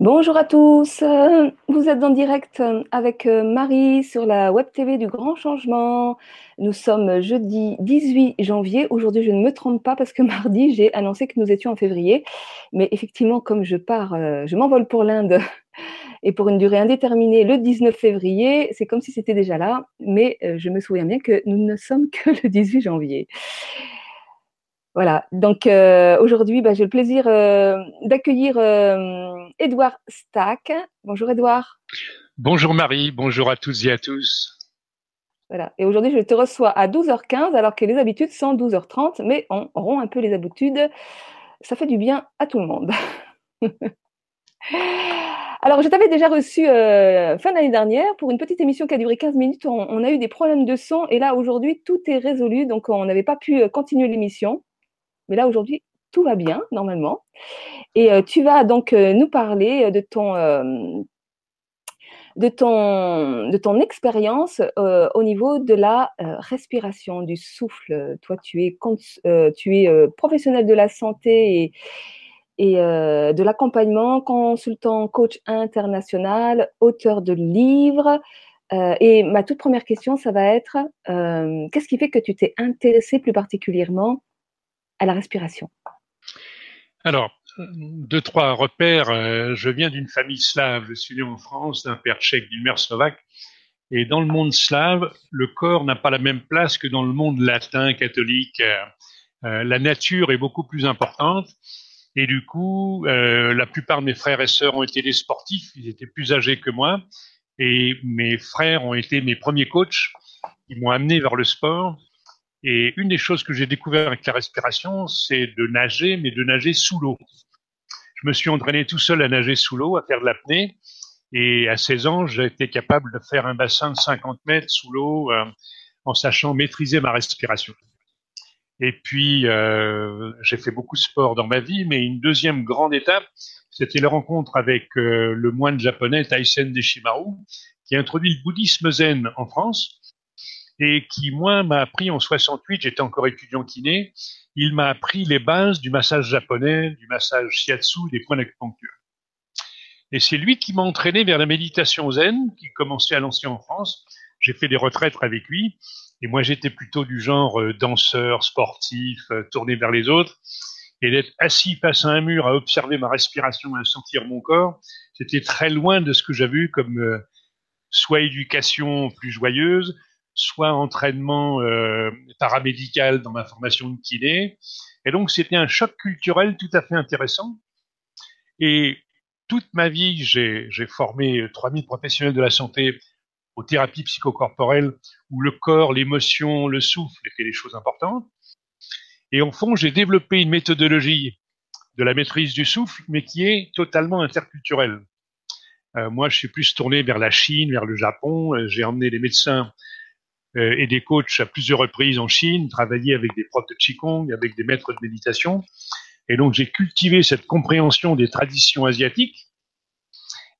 Bonjour à tous, vous êtes en direct avec Marie sur la web TV du Grand Changement. Nous sommes jeudi 18 janvier. Aujourd'hui, je ne me trompe pas parce que mardi, j'ai annoncé que nous étions en février. Mais effectivement, comme je pars, euh, je m'envole pour l'Inde et pour une durée indéterminée le 19 février, c'est comme si c'était déjà là. Mais euh, je me souviens bien que nous ne sommes que le 18 janvier. Voilà, donc euh, aujourd'hui, bah, j'ai le plaisir euh, d'accueillir Edouard euh, Stack. Bonjour Edouard. Bonjour Marie, bonjour à tous et à tous. Voilà, et aujourd'hui, je te reçois à 12h15 alors que les habitudes sont 12h30, mais on rompt un peu les habitudes. Ça fait du bien à tout le monde. Alors, je t'avais déjà reçu fin d'année dernière pour une petite émission qui a duré 15 minutes. On, on, a eu des problèmes de son et là, aujourd'hui, tout est résolu. Donc, on n'avait pas pu continuer l'émission. Mais là, aujourd'hui, tout va bien, normalement. Et euh, tu vas donc euh, nous parler euh, de ton, de ton, de ton expérience au niveau de la respiration, du souffle. Toi, tu es, tu es professionnel de la santé et, et de l'accompagnement, consultant coach international, auteur de livres. et ma toute première question, ça va être qu'est-ce qui fait que tu t'es intéressé plus particulièrement à la respiration Alors, deux, trois repères. Euh, je viens d'une famille slave. Je suis né en France, d'un père tchèque, d'une mère slovaque. Et dans le monde slave, le corps n'a pas la même place que dans le monde latin, catholique. Euh, euh, la nature est beaucoup plus importante. Et du coup, la plupart de mes frères et sœurs ont été des sportifs. Ils étaient plus âgés que moi. Et mes frères ont été mes premiers coachs. Ils m'ont amené vers le sport. Et une des choses que j'ai découvert avec la respiration, c'est de nager, mais de nager sous l'eau. Je me suis entraîné tout seul à nager sous l'eau, à faire de l'apnée. Et à 16 ans, j'ai été capable de faire un bassin de 50 mètres sous l'eau euh, en sachant maîtriser ma respiration. Et puis, euh, j'ai fait beaucoup de sport dans ma vie, mais une deuxième grande étape, c'était la rencontre avec euh, le moine japonais Taisen Deshimaru, qui a introduit le bouddhisme zen en France et qui, moi, m'a appris en 68, j'étais encore étudiant kiné, il m'a appris les bases du massage japonais, du massage shiatsu, des points d'acupuncture. Et c'est lui qui m'a entraîné vers la méditation zen, qui commençait à lancer en France. J'ai fait des retraites avec lui, et moi j'étais plutôt du genre euh, danseur, sportif, euh, tourné vers les autres. Et d'être assis face à un mur à observer ma respiration, à sentir mon corps, c'était très loin de ce que j'avais eu comme euh, soit éducation plus joyeuse, soit entraînement euh, paramédical dans ma formation de kiné. Et donc, c'était un choc culturel tout à fait intéressant. Et toute ma vie, j'ai formé 3000 professionnels de la santé aux thérapies psychocorporelles où le corps, l'émotion, le souffle étaient les choses importantes. Et en fond, j'ai développé une méthodologie de la maîtrise du souffle, mais qui est totalement interculturelle. Euh, moi, je suis plus tourné vers la Chine, vers le Japon. Euh, j'ai emmené des médecins euh, et des coachs à plusieurs reprises en Chine, travaillé avec des profs de Qigong, avec des maîtres de méditation. Et donc j'ai cultivé cette compréhension des traditions asiatiques.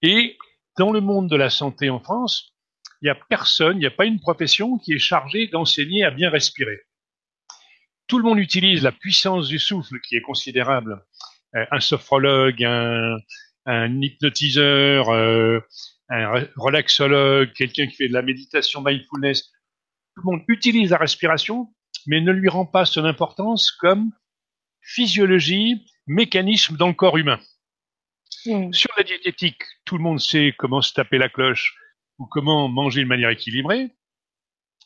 Et dans le monde de la santé en France, il n'y a personne, il n'y a pas une profession qui est chargée d'enseigner à bien respirer. Tout le monde utilise la puissance du souffle qui est considérable. Euh, un sophrologue, un, hypnotiseur, euh, un relaxologue, quelqu'un qui fait de la méditation mindfulness, le monde utilise la respiration, mais ne lui rend pas son importance comme physiologie, mécanisme dans le corps humain. Hmm. Sur la diététique, tout le monde sait comment se taper la cloche ou comment manger de manière équilibrée,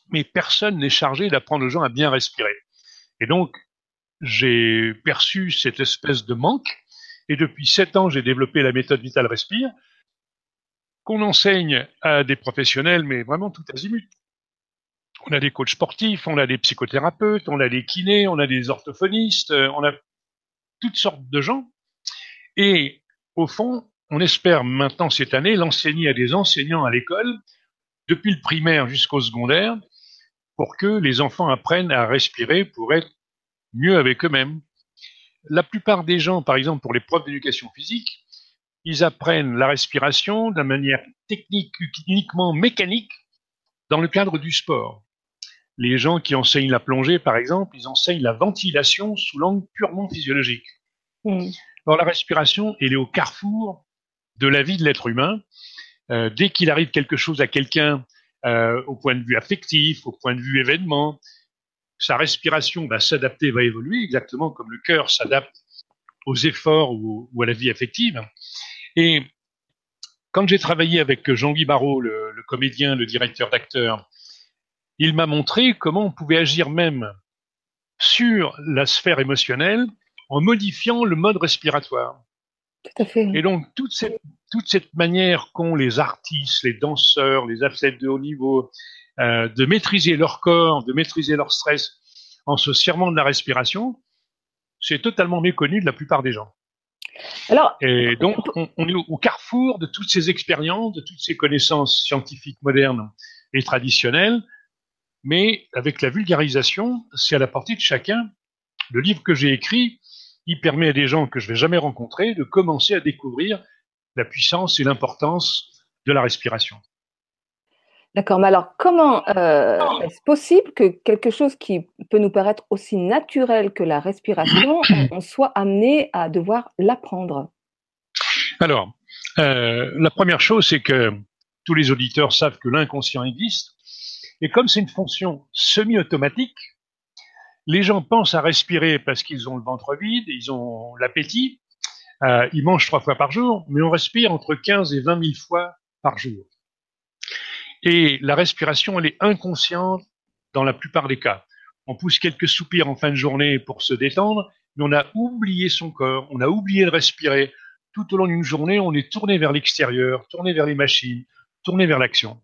mais personne n'est chargé d'apprendre aux gens à bien respirer. Et donc, j'ai perçu cette espèce de manque, et depuis sept ans, j'ai développé la méthode Vital Respire, qu'on enseigne à des professionnels, mais vraiment tout azimut on a des coachs sportifs, on a des psychothérapeutes, on a des kinés, on a des orthophonistes, euh, on a toutes sortes de gens. Et au fond, on espère maintenant cette année l'enseigner à des enseignants à l'école, depuis le primaire jusqu'au secondaire, pour que les enfants apprennent à respirer pour être mieux avec eux-mêmes. La plupart des gens, par exemple pour les profs d'éducation physique, ils apprennent la respiration d'une manière technique, uniquement mécanique, dans le cadre du sport les gens qui enseignent la plongée, par exemple, ils enseignent la ventilation sous l'angle purement physiologique. Alors la respiration, elle est au carrefour de la vie de l'être humain. Euh, dès qu'il arrive quelque chose à quelqu'un, euh, au point de vue affectif, au point de vue événement, sa respiration va s'adapter, va évoluer, exactement comme le cœur s'adapte aux efforts ou, à la vie affective. Et quand j'ai travaillé avec Jean-Louis Barrault, le, le, comédien, le directeur d'acteur, il m'a montré comment on pouvait agir même sur la sphère émotionnelle en modifiant le mode respiratoire. Tout à fait. Et donc, toute cette, toute cette manière qu'ont les artistes, les danseurs, les athlètes de haut niveau, euh, de maîtriser leur corps, de maîtriser leur stress en se servant de la respiration, c'est totalement méconnu de la plupart des gens. Alors, et donc, on, on, est au carrefour de toutes ces expériences, de toutes ces connaissances scientifiques modernes et traditionnelles, mais avec la vulgarisation, c'est à la portée de chacun. Le livre que j'ai écrit, il permet à des gens que je vais jamais rencontrer de commencer à découvrir la puissance et l'importance de la respiration. D'accord, mais alors comment euh, est-ce possible que quelque chose qui peut nous paraître aussi naturel que la respiration, on, soit amené à devoir l'apprendre? Alors, euh, la première chose, c'est que tous les auditeurs savent que l'inconscient existe, et comme c'est une fonction semi-automatique, les gens pensent à respirer parce qu'ils ont le ventre vide, ils ont l'appétit, euh, ils mangent trois fois par jour, mais on respire entre 15 et 20 000 fois par jour. Et la respiration, elle est inconsciente dans la plupart des cas. On pousse quelques soupirs en fin de journée pour se détendre, mais on a oublié son corps, on a oublié de respirer. Tout au long d'une journée, on est tourné vers l'extérieur, tourné vers les machines, tourné vers l'action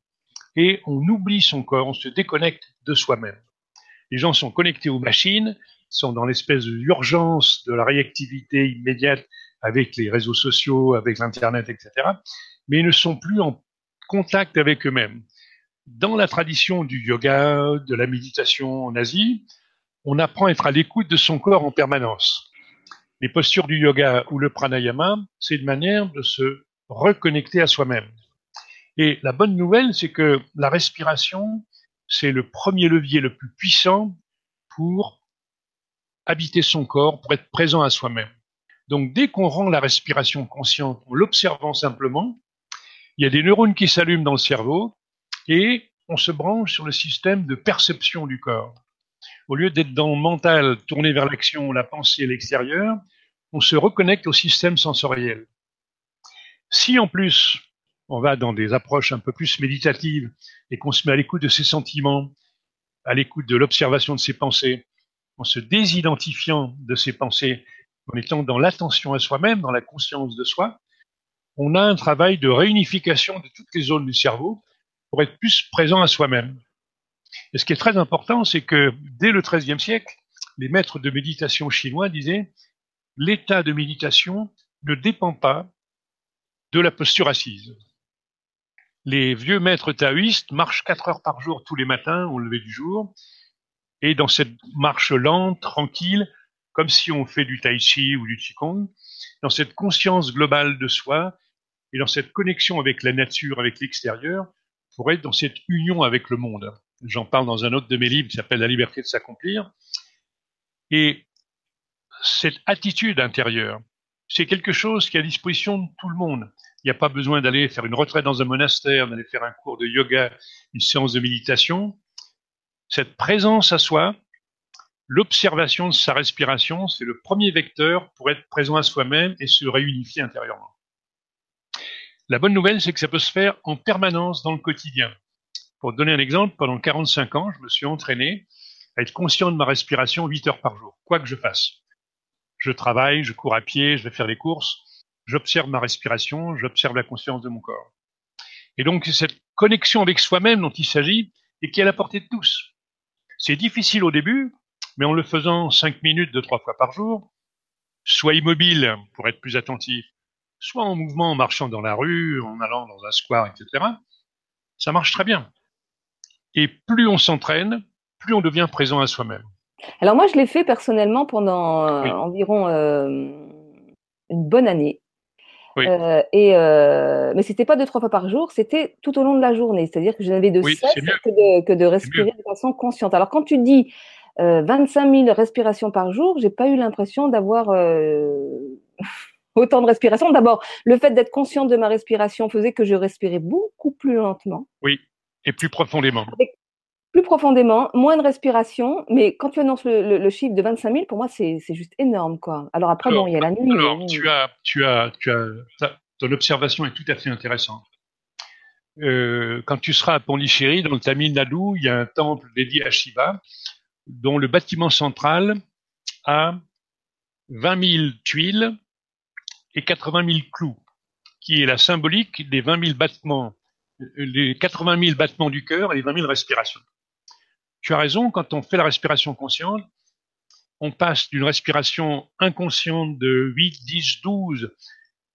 et on oublie son corps, on se déconnecte de soi-même. Les gens sont connectés aux machines, sont dans l'espèce d'urgence de la réactivité immédiate avec les réseaux sociaux, avec l'Internet, etc., mais ils ne sont plus en contact avec eux-mêmes. Dans la tradition du yoga, de la méditation en Asie, on apprend à être à l'écoute de son corps en permanence. Les postures du yoga ou le pranayama, c'est une manière de se reconnecter à soi-même. Et la bonne nouvelle, c'est que la respiration, c'est le premier levier le plus puissant pour habiter son corps, pour être présent à soi-même. Donc dès qu'on rend la respiration consciente en l'observant simplement, il y a des neurones qui s'allument dans le cerveau et on se branche sur le système de perception du corps. Au lieu d'être dans le mental, tourné vers l'action, la pensée, l'extérieur, on se reconnecte au système sensoriel. Si en plus on va dans des approches un peu plus méditatives et qu'on se met à l'écoute de ses sentiments, à l'écoute de l'observation de ses pensées, en se désidentifiant de ses pensées, en étant dans l'attention à soi-même, dans la conscience de soi, on a un travail de réunification de toutes les zones du cerveau pour être plus présent à soi-même. Et ce qui est très important, c'est que dès le XIIIe siècle, les maîtres de méditation chinois disaient l'état de méditation ne dépend pas de la posture assise les vieux maîtres taoïstes marchent quatre heures par jour tous les matins au lever du jour, et dans cette marche lente, tranquille, comme si on fait du tai chi ou du qigong, dans cette conscience globale de soi et dans cette connexion avec la nature, avec l'extérieur, pour être dans cette union avec le monde. J'en parle dans un autre de mes livres qui s'appelle La liberté de s'accomplir. Et cette attitude intérieure, c'est quelque chose qui est à disposition de tout le monde. Il n'y a pas besoin d'aller faire une retraite dans un monastère, d'aller faire un cours de yoga, une séance de méditation. Cette présence à soi, l'observation de sa respiration, c'est le premier vecteur pour être présent à soi-même et se réunifier intérieurement. La bonne nouvelle, c'est que ça peut se faire en permanence dans le quotidien. Pour donner un exemple, pendant 45 ans, je me suis entraîné à être conscient de ma respiration 8 heures par jour, quoi que je fasse. Je travaille, je cours à pied, je vais faire les courses j'observe ma respiration, j'observe la conscience de mon corps. Et donc, c'est cette connexion avec soi-même dont il s'agit et qui est à la portée de tous. C'est difficile au début, mais en le faisant cinq minutes deux, trois fois par jour, soit immobile pour être plus attentif, soit en mouvement, en marchant dans la rue, en allant dans un square, etc., ça marche très bien. Et plus on s'entraîne, plus on devient présent à soi-même. Alors moi, je l'ai fait personnellement pendant euh, environ euh, une bonne année. Euh, et euh, mais c'était pas deux trois fois par jour, c'était tout au long de la journée. C'est-à-dire que je n'avais de cesse que de, que de respirer de façon consciente. Alors quand tu dis euh, 25 000 respirations par jour, j'ai pas eu l'impression d'avoir euh, autant de respiration. D'abord, le fait d'être consciente de ma respiration faisait que je respirais beaucoup plus lentement. Oui, et plus profondément. Plus profondément, moins de respiration, mais quand tu annonces le, chiffre de 25 000, pour moi, c'est juste énorme, quoi. Alors après, bon, il y a la nuit. Alors, tu as, tu as, tu as, ton observation est tout à fait intéressante. Euh, quand tu seras à Pondichéry, dans le Tamil Nadu, il y a un temple dédié à Shiva, dont le bâtiment central a 20 000 tuiles et 80 000 clous, qui est la symbolique des 20 000 battements, les 80 000 battements du cœur et les 20 000 respirations. Tu as raison, quand on fait la respiration consciente, on passe d'une respiration inconsciente de 8, 10, 12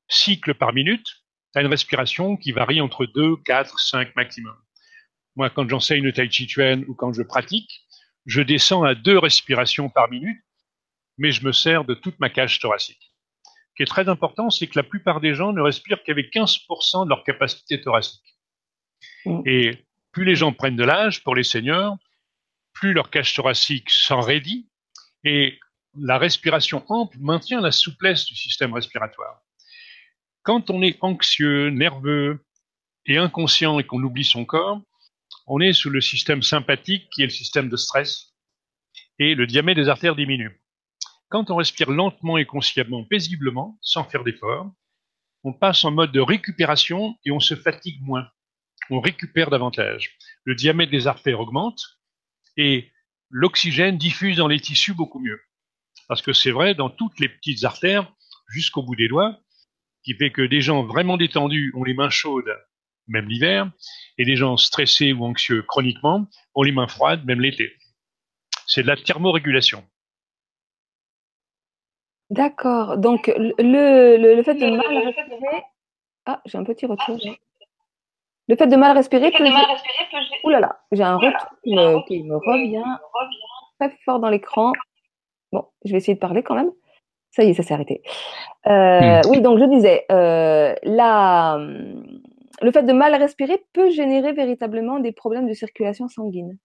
cycles par minute à une respiration qui varie entre 2, 4, 5 maximum. Moi, quand j'enseigne le tai chi chuan ou quand je pratique, je descends à deux respirations par minute, mais je me sers de toute ma cage thoracique. Ce qui est très important, c'est que la plupart des gens ne respirent qu'avec 15% de leur capacité thoracique. Mm. Et plus les gens prennent de l'âge, pour les seniors, plus leur cage thoracique s'enraidit et la respiration ample maintient la souplesse du système respiratoire. Quand on est anxieux, nerveux et inconscient et qu'on oublie son corps, on est sous le système sympathique qui est le système de stress et le diamètre des artères diminue. Quand on respire lentement et consciemment, paisiblement, sans faire d'effort, on passe en mode de récupération et on se fatigue moins. On récupère davantage. Le diamètre des artères augmente et l'oxygène diffuse dans les tissus beaucoup mieux. Parce que c'est vrai, dans toutes les petites artères, jusqu'au bout des doigts, qui fait que des gens vraiment détendus ont les mains chaudes, même l'hiver, et des gens stressés ou anxieux chroniquement ont les mains froides, même l'été. C'est de la thermorégulation. D'accord. Donc, le, fait de mal respirer. Ah, j'ai un petit retour. Le fait de mal respirer peut. Ouh là là, j'ai un retour qui me revient très fort dans l'écran. Bon, je vais essayer de parler quand même. Ça y est, ça s'est arrêté. Euh, hmm. Oui, donc je disais, euh, le fait de mal respirer peut générer véritablement des problèmes de circulation sanguine.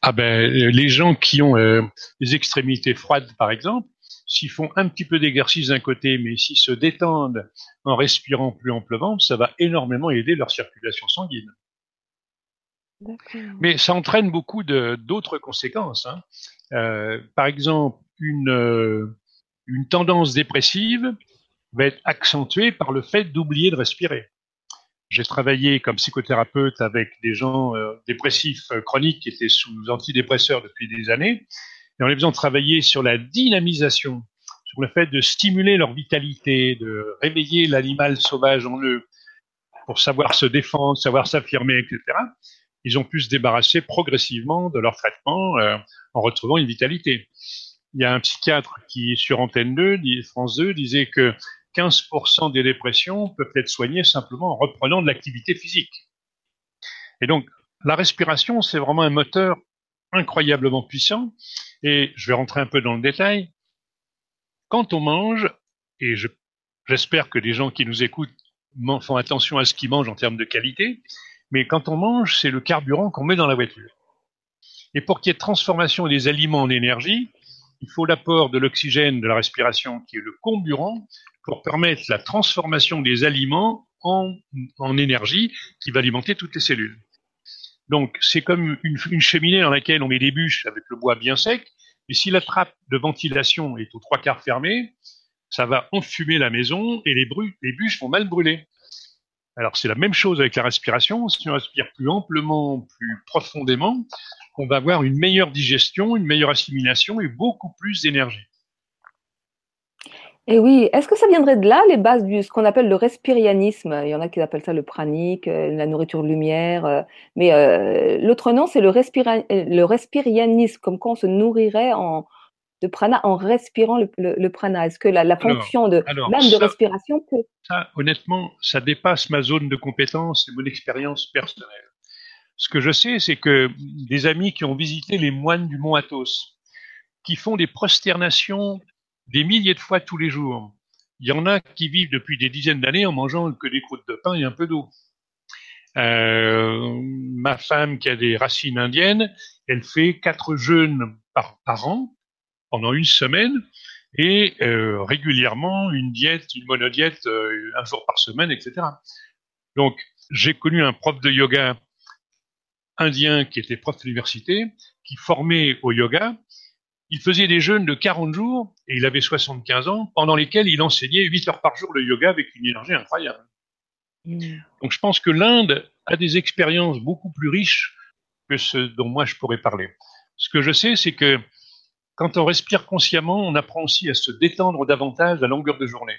Ah ben, les gens qui ont euh, des extrémités froides, par exemple, s'ils font un petit peu d'exercice d'un côté, mais s'ils se détendent en respirant plus amplement, ça va énormément aider leur circulation sanguine. Mais ça entraîne beaucoup d'autres conséquences. Hein. par exemple, une, une tendance dépressive va être accentuée par le fait d'oublier de respirer. J'ai travaillé comme psychothérapeute avec des gens euh, dépressifs euh, chroniques qui étaient sous antidépresseurs depuis des années, et en les faisant travailler sur la dynamisation, sur le fait de stimuler leur vitalité, de réveiller l'animal sauvage en eux pour savoir se défendre, savoir s'affirmer, etc. Ils ont pu se débarrasser progressivement de leur traitement euh, en retrouvant une vitalité il y a un psychiatre qui, sur Antenne 2, France 2, disait que 15% des dépressions peuvent être soignées simplement en reprenant de l'activité physique. Et donc, la respiration, c'est vraiment un moteur incroyablement puissant. Et je vais rentrer un peu dans le détail. Quand on mange, et j'espère que les gens qui nous écoutent font attention à ce qu'ils mangent en termes de qualité, mais quand on mange, c'est le carburant qu'on met dans la voiture. Et pour qu'il y ait transformation des aliments en énergie, il faut l'apport de l'oxygène de la respiration qui est le comburant pour permettre la transformation des aliments en, énergie qui va alimenter toutes les cellules. Donc c'est comme une, cheminée dans laquelle on met des bûches avec le bois bien sec, et si la trappe de ventilation est aux trois quarts fermée, ça va enfumer la maison et les, les bûches vont mal brûler. Alors c'est la même chose avec la respiration. Si on respire plus amplement, plus profondément, on va avoir une meilleure digestion, une meilleure assimilation et beaucoup plus d'énergie. Et oui, est-ce que ça viendrait de là, les bases de ce qu'on appelle le respirianisme? Il y en a qui appellent ça le pranique, euh, la nourriture de lumière, euh, mais euh, l'autre nom, c'est le, le respirianisme, comme quoi on se nourrirait en, de prana en respirant le, prana. Est-ce que la, fonction de même de respiration peut... Ça, honnêtement, ça dépasse ma zone de compétence et mon expérience personnelle. Ce que je sais, c'est que des amis qui ont visité les moines du mont Athos, qui font des prosternations des milliers de fois tous les jours. Il y en a qui vivent depuis des dizaines d'années en mangeant que des croûtes de pain et un peu d'eau. Euh, ma femme qui a des racines indiennes, elle fait quatre jeûnes par, an pendant une semaine et euh, régulièrement une diète, une monodiète euh, un jour par semaine, etc. Donc, j'ai connu un prof de yoga indien qui était prof d'université, qui formait au yoga. Il faisait des jeûnes de 40 jours et il avait 75 ans, pendant lesquels il enseignait 8 heures par jour le yoga avec une énergie incroyable. Mmh. Donc je pense que l'Inde a des expériences beaucoup plus riches que ce dont moi je pourrais parler. Ce que je sais, c'est que quand on respire consciemment, on apprend aussi à se détendre davantage à longueur de journée.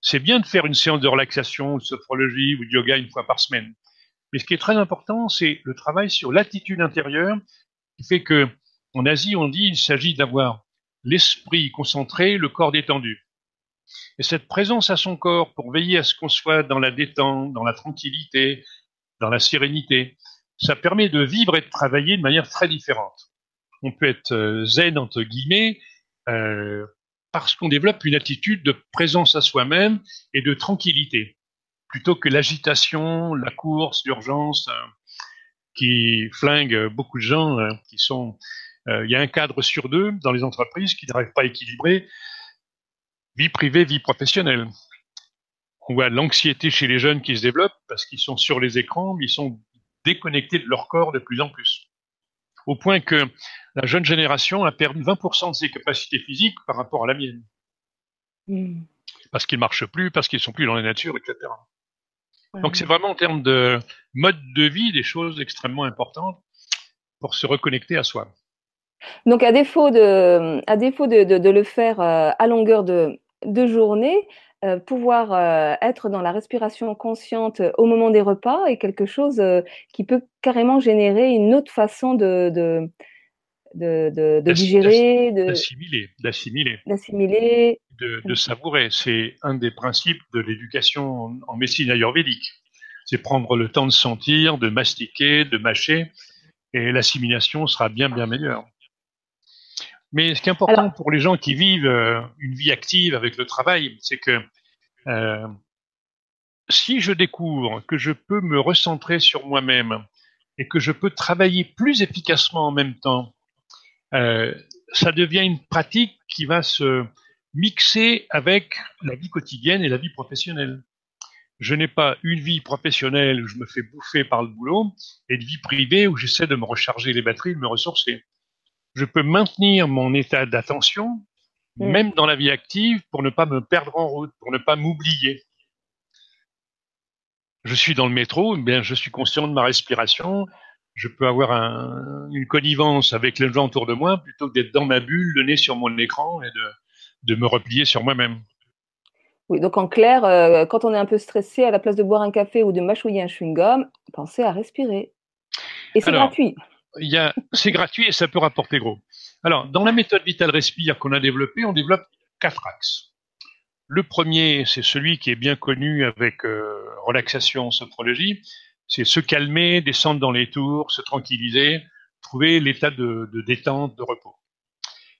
C'est bien de faire une séance de relaxation, de sophrologie ou de yoga une fois par semaine. Mais ce qui est très important, c'est le travail sur l'attitude intérieure qui fait que, en Asie, on dit, il s'agit d'avoir l'esprit concentré, le corps détendu. Et cette présence à son corps pour veiller à ce qu'on soit dans la détente, dans la tranquillité, dans la sérénité, ça permet de vivre et de travailler de manière très différente. On peut être euh, zen entre guillemets euh, parce qu'on développe une attitude de présence à soi-même et de tranquillité, plutôt que l'agitation, la course, l'urgence, euh, qui flingue beaucoup de gens qui sont. Il y a un cadre sur deux dans les entreprises qui n'arrive pas à équilibrer vie privée, vie professionnelle. On voit l'anxiété chez les jeunes qui se développe parce qu'ils sont sur les écrans, mais ils sont déconnectés de leur corps de plus en plus. Au point que la jeune génération a perdu 20% de ses capacités physiques par rapport à la mienne. Hmm. Parce qu'ils marchent plus, parce qu'ils sont plus dans la nature, etc. Donc c'est vraiment en termes de mode de vie des choses extrêmement importantes pour se reconnecter à soi. Donc à défaut de, à défaut de, le faire euh, à longueur de, de journée, euh, pouvoir euh, être dans la respiration consciente au moment des repas est quelque chose euh, qui peut carrément générer une autre façon de, de, de, de digérer, d'assimiler, d'assimiler, d'assimiler, de, savourer. C'est un des principes de l'éducation en, médecine ayurvédique. C'est prendre le temps de sentir, de mastiquer, de mâcher, et l'assimilation sera bien bien meilleure. Mais ce qui est important pour les gens qui vivent euh, une vie active avec le travail, c'est que euh, si je découvre que je peux me recentrer sur moi-même et que je peux travailler plus efficacement en même temps, euh, ça devient une pratique qui va se mixer avec la vie quotidienne et la vie professionnelle. Je n'ai pas une vie professionnelle où je me fais bouffer par le boulot et une vie privée où j'essaie de me recharger les batteries, de me ressourcer je peux maintenir mon état d'attention, mm. même dans la vie active, pour ne pas me perdre en route, pour ne pas m'oublier. Je suis dans le métro, eh bien, je suis conscient de ma respiration, je peux avoir une connivence avec les gens autour de moi plutôt que d'être dans ma bulle, le nez sur mon écran et de, me replier sur moi-même. Oui, donc en clair, euh, quand on est un peu stressé, à la place de boire un café ou de mâchouiller un chewing-gum, pensez à respirer. Et c'est gratuit c'est gratuit et ça peut rapporter gros. Alors, dans la méthode Vital Respire qu'on a développée, on développe quatre axes. Le premier, c'est celui qui est bien connu avec euh, relaxation, sophrologie, c'est se calmer, descendre dans les tours, se tranquilliser, trouver l'état de, de, détente, de repos.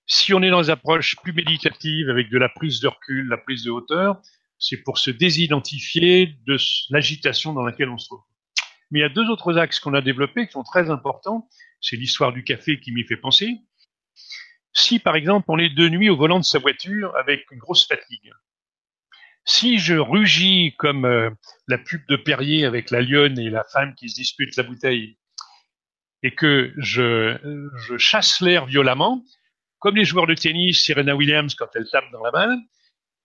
Si on est dans des approches plus méditatives avec de la prise de recul, la prise de hauteur, c'est pour se désidentifier de l'agitation dans laquelle on se trouve. Mais il y a deux autres axes qu'on a développés qui sont très importants. C'est l'histoire du café qui m'y fait penser. Si, par exemple, on est de nuit au volant de sa voiture avec une grosse fatigue, si je rugis comme euh, la pub de Perrier avec la lionne et la femme qui se disputent la bouteille, et que je, je chasse l'air violemment, comme les joueurs de tennis, Serena Williams quand elle tape dans la balle,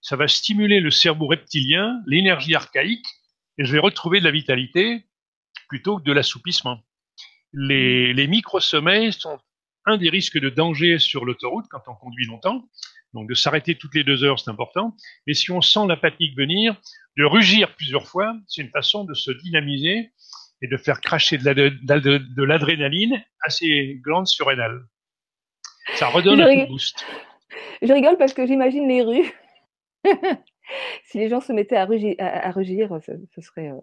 ça va stimuler le cerveau reptilien, l'énergie archaïque, et je vais retrouver de la vitalité plutôt que de l'assoupissement. Les, les micro-sommeils sont un des risques de danger sur l'autoroute quand on conduit longtemps. Donc de s'arrêter toutes les deux heures, c'est important. Mais si on sent la fatigue venir, de rugir plusieurs fois, c'est une façon de se dynamiser et de faire cracher de l'adrénaline à ses glandes surrénales. Ça redonne un de boost. Je rigole parce que j'imagine les rues si les gens se mettaient à rugir, à, ce, serait, euh,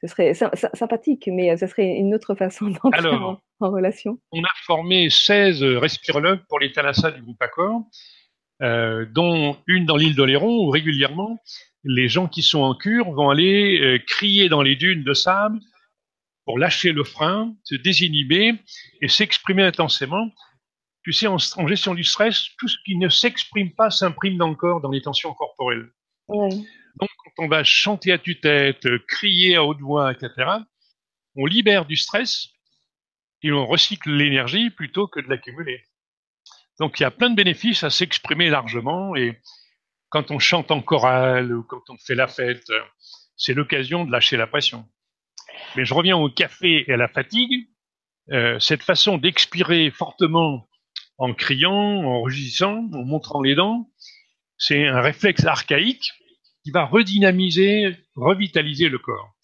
ce serait sympathique, mais euh, ce serait une autre façon d'entrer en, relation. On a formé 16 respirologues pour les Thalassa du groupe Accor, euh, dont une dans l'île d'Oléron, où régulièrement, les gens qui sont en cure vont aller crier dans les dunes de sable pour lâcher le frein, se désinhiber et s'exprimer intensément tu sais, en, gestion du stress, tout ce qui ne s'exprime pas s'imprime dans le corps, dans les tensions corporelles. Donc, quand on va chanter à tue-tête, crier à haute voix, etc., on libère du stress et on recycle l'énergie plutôt que de l'accumuler. Donc, il y a plein de bénéfices à s'exprimer largement et quand on chante en chorale ou quand on fait la fête, c'est l'occasion de lâcher la pression. Mais je reviens au café et à la fatigue. Euh, cette façon d'expirer fortement en criant, en rugissant, en montrant les dents, c'est un réflexe archaïque qui va redynamiser, revitaliser le corps.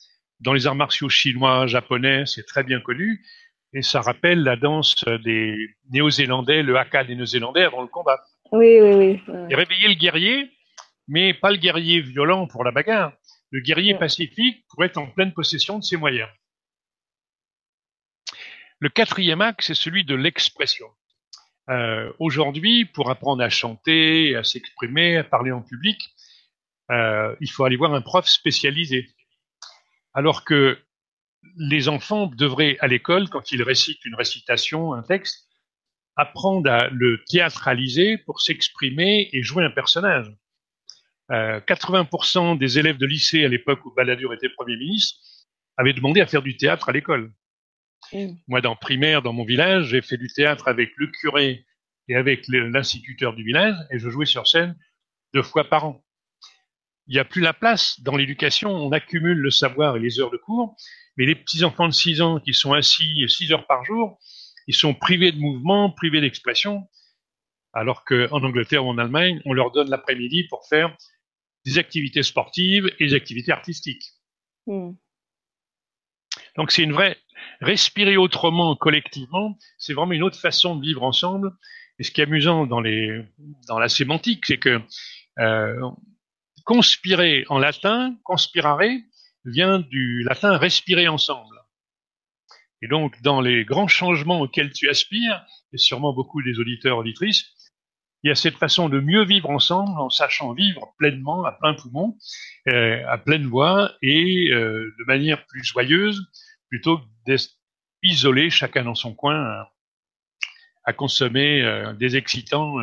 Dans les arts martiaux chinois, japonais, c'est très bien connu, et ça rappelle la danse des Néo-Zélandais, le haka des Néo-Zélandais avant le combat. Oui, oui, oui. Et réveiller le guerrier, mais pas le guerrier violent pour la bagarre, le guerrier pacifique pour être en pleine possession de ses moyens. Le quatrième axe, c'est celui de l'expression. Euh, Aujourd'hui, pour apprendre à chanter, à s'exprimer, à parler en public, euh, il faut aller voir un prof spécialisé. Alors que les enfants devraient, à l'école, quand ils récitent une récitation, un texte, apprendre à le théâtraliser pour s'exprimer et jouer un personnage. Euh, 80% des élèves de lycée à l'époque où Balladur était Premier ministre avaient demandé à faire du théâtre à l'école. Mm. Moi, dans primaire, dans mon village, j'ai fait du théâtre avec le curé et avec l'instituteur du village, et je jouais sur scène deux fois par an. Il n'y a plus la place dans l'éducation, on accumule le savoir et les heures de cours, mais les petits enfants de 6 ans qui sont assis 6 heures par jour, ils sont privés de mouvement, privés d'expression, alors qu'en Angleterre ou en Allemagne, on leur donne l'après-midi pour faire des activités sportives et des activités artistiques. Mm. Donc c'est une vraie respirer autrement collectivement, c'est vraiment une autre façon de vivre ensemble. Et ce qui est amusant dans les dans la sémantique, c'est que euh, conspirer en latin, conspirare, vient du latin respirer ensemble. Et donc dans les grands changements auxquels tu aspires, et sûrement beaucoup des auditeurs auditrices, il y a cette façon de mieux vivre ensemble en sachant vivre pleinement, à plein poumon, euh, à pleine voix et euh, de manière plus joyeuse, plutôt que d'être isolé chacun dans son coin euh, à consommer euh, des excitants.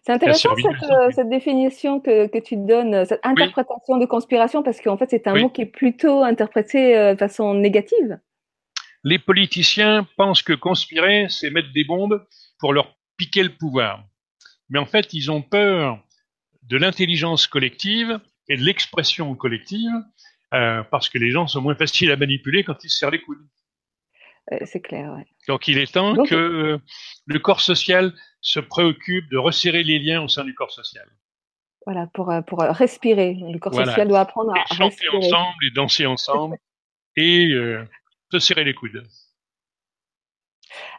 Euh, c'est intéressant cette, cette, définition que, que, tu donnes, cette interprétation de conspiration, parce qu'en fait c'est un mot qui est plutôt interprété de façon négative. Les politiciens pensent que conspirer, c'est mettre des bombes pour leur piquer le pouvoir. Mais en fait, ils ont peur de l'intelligence collective et de l'expression collective euh, parce que les gens sont moins faciles à manipuler quand ils se serrent les coudes. Euh, c'est clair, ouais. Donc il est temps que euh, le corps social se préoccupe de resserrer les liens au sein du corps social. Voilà, pour, pour respirer. Le corps social doit apprendre à, chanter ensemble et danser ensemble et se serrer les coudes.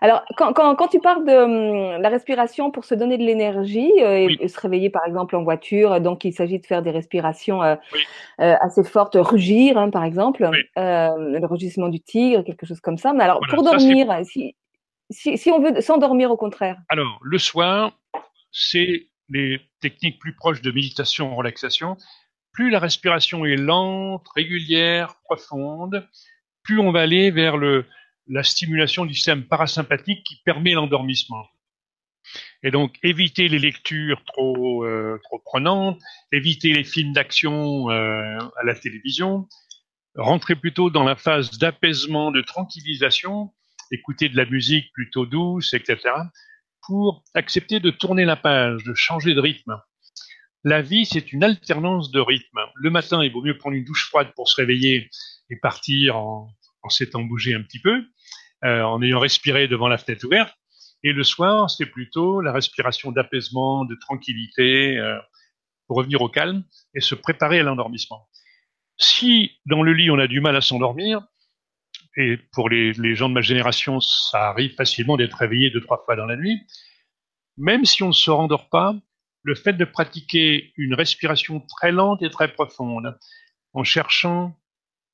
Alors, quand, quand, quand, tu parles de hum, la respiration pour se donner de l'énergie euh, et, se réveiller, par exemple, en voiture, donc il s'agit de faire des respirations euh, euh, assez fortes, rugir, hein, par exemple, le rugissement du tigre, quelque chose comme ça. Mais alors, pour dormir, si, si, si, on veut s'endormir au contraire Alors, le soir, c'est les techniques plus proches de méditation, relaxation. Plus la respiration est lente, régulière, profonde, plus on va aller vers le, la stimulation du système parasympathique qui permet l'endormissement. Et donc éviter les lectures trop euh, trop prenantes, éviter les films d'action euh, à la télévision, rentrer plutôt dans la phase d'apaisement, de tranquillisation, écouter de la musique plutôt douce, etc. pour accepter de tourner la page, de changer de rythme. La vie, c'est une alternance de rythme. Le matin, il vaut mieux prendre une douche froide pour se réveiller et partir en, en s'étant bougé un petit peu, euh, en ayant respiré devant la fenêtre ouverte. Et le soir, c'est plutôt la respiration d'apaisement, de tranquillité, euh, pour revenir au calme et se préparer à l'endormissement. Si dans le lit on a du mal à s'endormir, et pour les, les, gens de ma génération, ça arrive facilement d'être réveillé deux, trois fois dans la nuit, même si on ne se rendort pas, le fait de pratiquer une respiration très lente et très profonde, en cherchant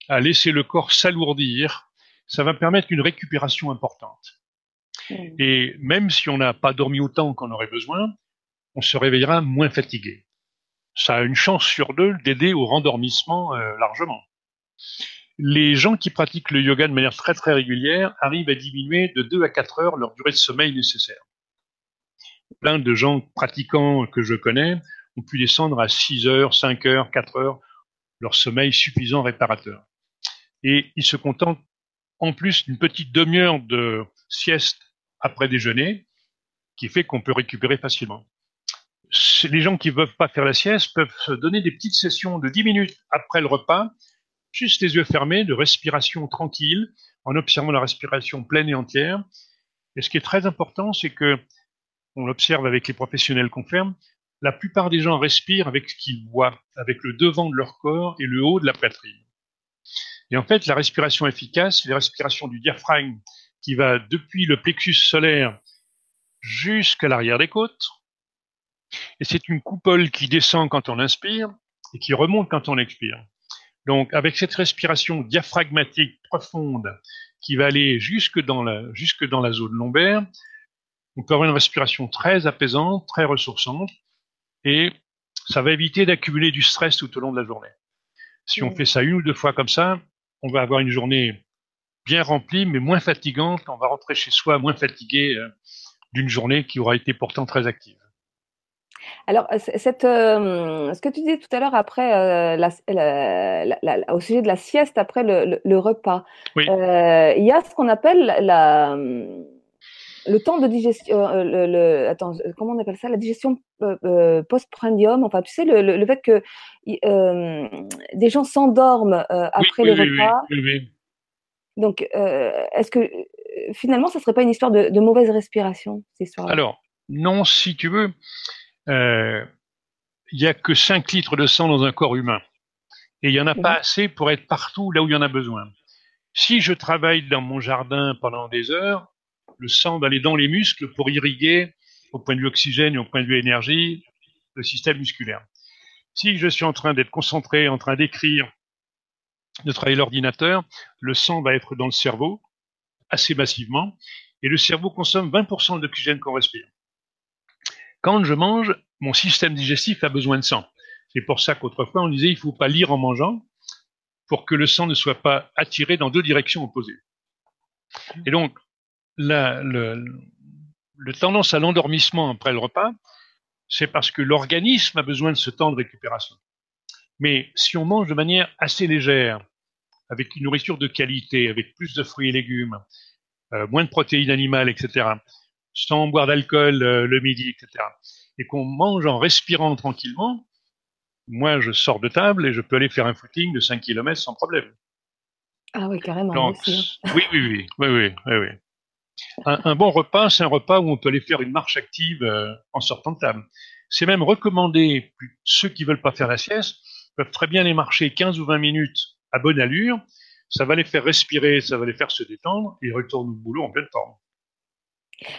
à laisser le corps s'alourdir, ça va permettre une récupération importante. Mmh. Et même si on n'a pas dormi autant qu'on aurait besoin, on se réveillera moins fatigué. Ça a une chance sur deux d'aider au rendormissement euh, largement. Les gens qui pratiquent le yoga de manière très très régulière arrivent à diminuer de 2 à 4 heures leur durée de sommeil nécessaire. plein de gens pratiquants que je connais ont pu descendre à 6 heures, 5 heures, 4 heures, leur sommeil suffisant réparateur. Et ils se contentent en plus d'une petite demi-heure de sieste après déjeuner, qui fait qu'on peut récupérer facilement. Les gens qui ne peuvent pas faire la sieste peuvent se donner des petites sessions de 10 minutes après le repas, juste les yeux fermés, de respiration tranquille, en observant la respiration pleine et entière. Et ce qui est très important, c'est que, on l'observe avec les professionnels qu'on ferme, la plupart des gens respirent avec ce qu'ils voient, avec le devant de leur corps et le haut de la poitrine. Et en fait, la respiration efficace, c'est la respiration du diaphragme qui va depuis le plexus solaire jusqu'à l'arrière des côtes. Et c'est une coupole qui descend quand on inspire et qui remonte quand on expire. Donc, avec cette respiration diaphragmatique profonde qui va aller jusque dans la, jusque dans la zone lombaire, on peut avoir une respiration très apaisante, très ressourçante, et ça va éviter d'accumuler du stress tout au long de la journée. Si on mmh. fait ça une ou deux fois comme ça, on va avoir une journée bien remplie, mais moins fatigante. On va rentrer chez soi moins fatigué euh, d'une journée qui aura été pourtant très active. Alors, cette, euh, ce que tu disais tout à l'heure après, euh, au sujet de la sieste après le, repas, il y a ce qu'on appelle la, le temps de digestion, le, attends, comment on appelle ça, la digestion post-prandium. Enfin, tu sais, le, fait que des gens s'endorment après le repas. Oui, donc, euh, est-ce que euh, finalement, ça serait pas une histoire de, mauvaise respiration, cette histoire Alors, non, si tu veux, euh, il n'y a que 5 litres de sang dans un corps humain. Et il n'y en a pas assez pour être partout là où il y en a besoin. Si je travaille dans mon jardin pendant des heures, le sang va aller dans les muscles pour irriguer, au point de vue oxygène et au point de vue énergie, le système musculaire. Si je suis en train d'être concentré, en train d'écrire, de travailler l'ordinateur, le sang va être dans le cerveau assez massivement et le cerveau consomme 20% d'oxygène qu'on respire. Quand je mange, mon système digestif a besoin de sang. C'est pour ça qu'autrefois on disait il ne faut pas lire en mangeant pour que le sang ne soit pas attiré dans deux directions opposées. Et donc, la, le, le tendance à l'endormissement après le repas, c'est parce que l'organisme a besoin de ce temps de récupération. Mais si on mange de manière assez légère, avec une nourriture de qualité, avec plus de fruits et légumes, euh, moins de protéines animales, etc., sans boire d'alcool euh, le midi, etc., et qu'on mange en respirant tranquillement, moi je sors de table et je peux aller faire un footing de 5 km sans problème. Ah oui, carrément. Hein. oui, oui, oui, oui, oui, oui, Un, bon repas, c'est un repas où on peut aller faire une marche active euh, en sortant de table. C'est même recommandé, ceux qui veulent pas faire la sieste, peuvent très bien les marcher 15 ou 20 minutes à bonne allure. Ça va les faire respirer, ça va les faire se détendre et ils retournent au boulot en pleine forme.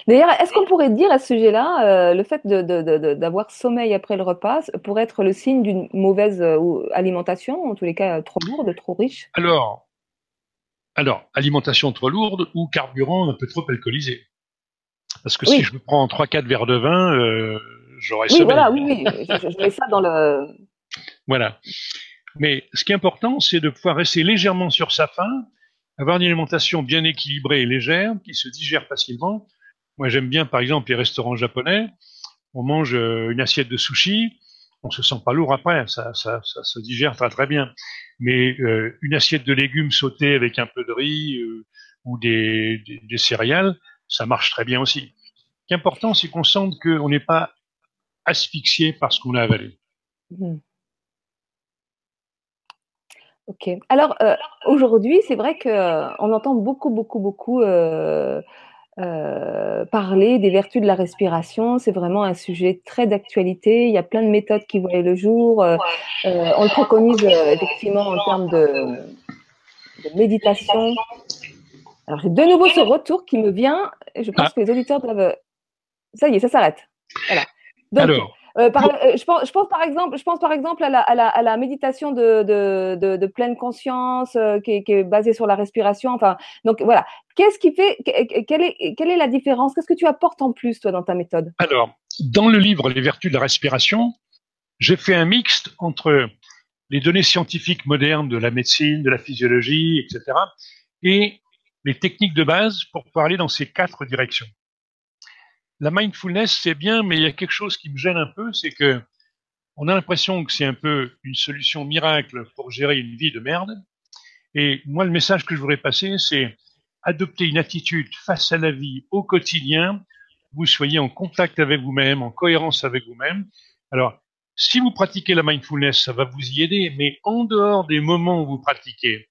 D'ailleurs, est-ce qu'on pourrait dire à ce sujet-là, euh, le fait d'avoir sommeil après le repas pourrait être le signe d'une mauvaise euh, alimentation, en tous les cas trop lourde, trop riche? Alors, alors, alimentation trop lourde ou carburant un peu trop alcoolisé. Parce que si je me prends 3-4 verres de vin, euh, j'aurais oui, Voilà, oui, oui, je, je mets ça dans le, voilà. Mais ce qui est important, c'est de pouvoir rester légèrement sur sa faim, avoir une alimentation bien équilibrée et légère, qui se digère facilement. Moi, j'aime bien, par exemple, les restaurants japonais. On mange euh, une assiette de sushi, on se sent pas lourd après, ça, ça, ça se digère très très bien. Mais euh, une assiette de légumes sautés avec un peu de riz euh, ou des, des, céréales, ça marche très bien aussi. Ce c'est qu'on sente qu'on n'est pas asphyxié par ce qu'on a avalé. Mmh. Ok. Alors euh, aujourd'hui, c'est vrai qu'on entend beaucoup, beaucoup, beaucoup euh, parler des vertus de la respiration. C'est vraiment un sujet très d'actualité. Il y a plein de méthodes qui voient le jour. on le préconise effectivement en termes de, méditation. Alors j'ai de nouveau ce retour qui me vient. Je pense ah. que les auditeurs doivent. Ça y est, ça s'arrête. Voilà. Alors. Euh, euh, je, pense, je, pense, par exemple, je pense par exemple à la, à la, à la méditation de, de, de, de, pleine conscience euh, qui, est, qui, est, basée sur la respiration. Enfin, donc voilà. Qu'est-ce qui fait quelle est, quelle est la différence? Qu'est-ce que tu apportes en plus toi dans ta méthode? Alors, dans le livre Les vertus de la respiration, j'ai fait un mixte entre les données scientifiques modernes de la médecine, de la physiologie, etc., et les techniques de base pour aller dans ces quatre directions. La mindfulness, c'est bien, mais il y a quelque chose qui me gêne un peu, c'est que on a l'impression que c'est un peu une solution miracle pour gérer une vie de merde. Et moi, le message que je voudrais passer, c'est adopter une attitude face à la vie au quotidien, vous soyez en contact avec vous-même, en cohérence avec vous-même. Alors, si vous pratiquez la mindfulness, ça va vous y aider, mais en dehors des moments où vous pratiquez,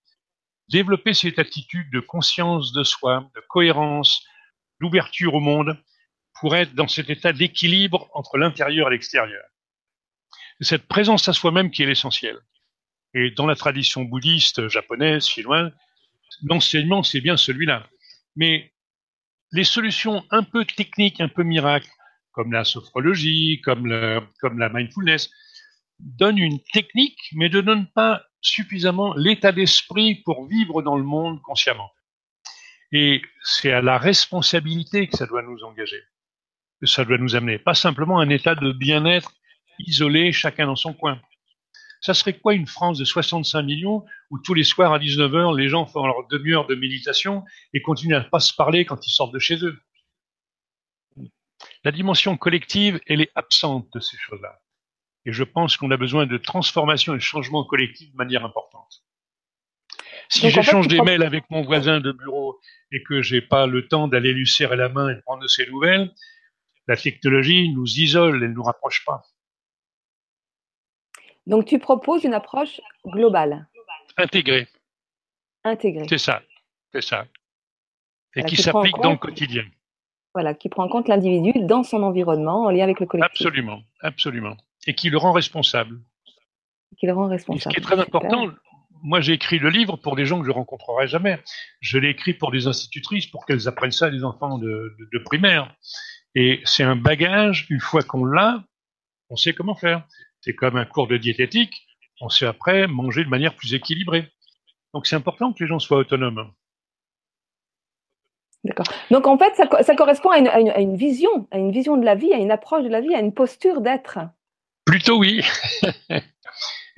développez cette attitude de conscience de soi, de cohérence, d'ouverture au monde, pour être dans cet état d'équilibre entre l'intérieur et l'extérieur. C'est cette présence à soi-même qui est l'essentiel. Et dans la tradition bouddhiste, japonaise, chinoise, l'enseignement, c'est bien celui-là. Mais les solutions un peu techniques, un peu miracles, comme la sophrologie, comme, comme la mindfulness, donnent une technique, mais ne donnent pas suffisamment l'état d'esprit pour vivre dans le monde consciemment. Et c'est à la responsabilité que ça doit nous engager, que ça doit nous amener, pas simplement un état de bien-être isolé, chacun dans son coin. Ça serait quoi une France de 65 millions où tous les soirs à 19h, les gens font leur demi-heure de méditation et continuent à ne pas se parler quand ils sortent de chez eux? La dimension collective, elle est absente de ces choses-là. Et je pense qu'on a besoin de transformation et de changement collectif de manière importante. Si j'échange des mails avec mon voisin de bureau et que j'ai pas le temps d'aller lui serrer la main et de prendre ses nouvelles, la technologie nous isole, elle ne nous rapproche pas. Donc, tu proposes une approche globale. Intégrée. Intégrée. C'est ça. C'est ça. Et qui, s'applique dans le quotidien. Voilà, qui prend en compte l'individu dans son environnement en lien avec le collectif. Absolument, absolument. Et qui le rend responsable. Qui le rend responsable. ce qui est très important, moi j'ai écrit le livre pour des gens que je rencontrerai jamais. Je l'ai écrit pour des institutrices pour qu'elles apprennent ça à des enfants de, de primaire. Et c'est un bagage, une fois qu'on l'a, on sait comment faire. C'est comme un cours de diététique, on sait après manger de manière plus équilibrée. Donc c'est important que les gens soient autonomes. D'accord. Donc en fait, ça, correspond à une, vision, à une vision de la vie, à une approche de la vie, à une posture d'être. Plutôt oui.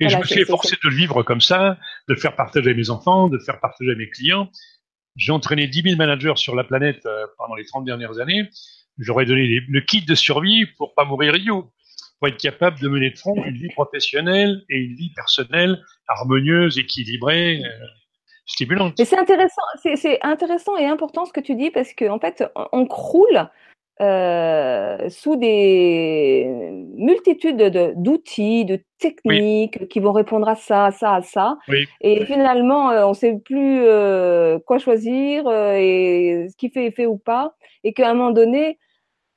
Et je me suis efforcé de le vivre comme ça, de le faire partager à mes enfants, de le faire partager à mes clients. J'ai entraîné 10 000 managers sur la planète euh, pendant les 30 dernières années. J'aurais donné le kit de survie pour pas mourir idiot pour être capable de mener de front une vie professionnelle et une vie personnelle harmonieuse, équilibrée, euh, stimulante. Et c'est intéressant, c'est intéressant et important ce que tu dis parce qu'en en fait, on croule euh, sous des multitudes d'outils, de, techniques qui vont répondre à ça, à ça, à ça. Et finalement, euh, on ne sait plus quoi choisir et ce qui fait effet ou pas. Et qu'à un moment donné,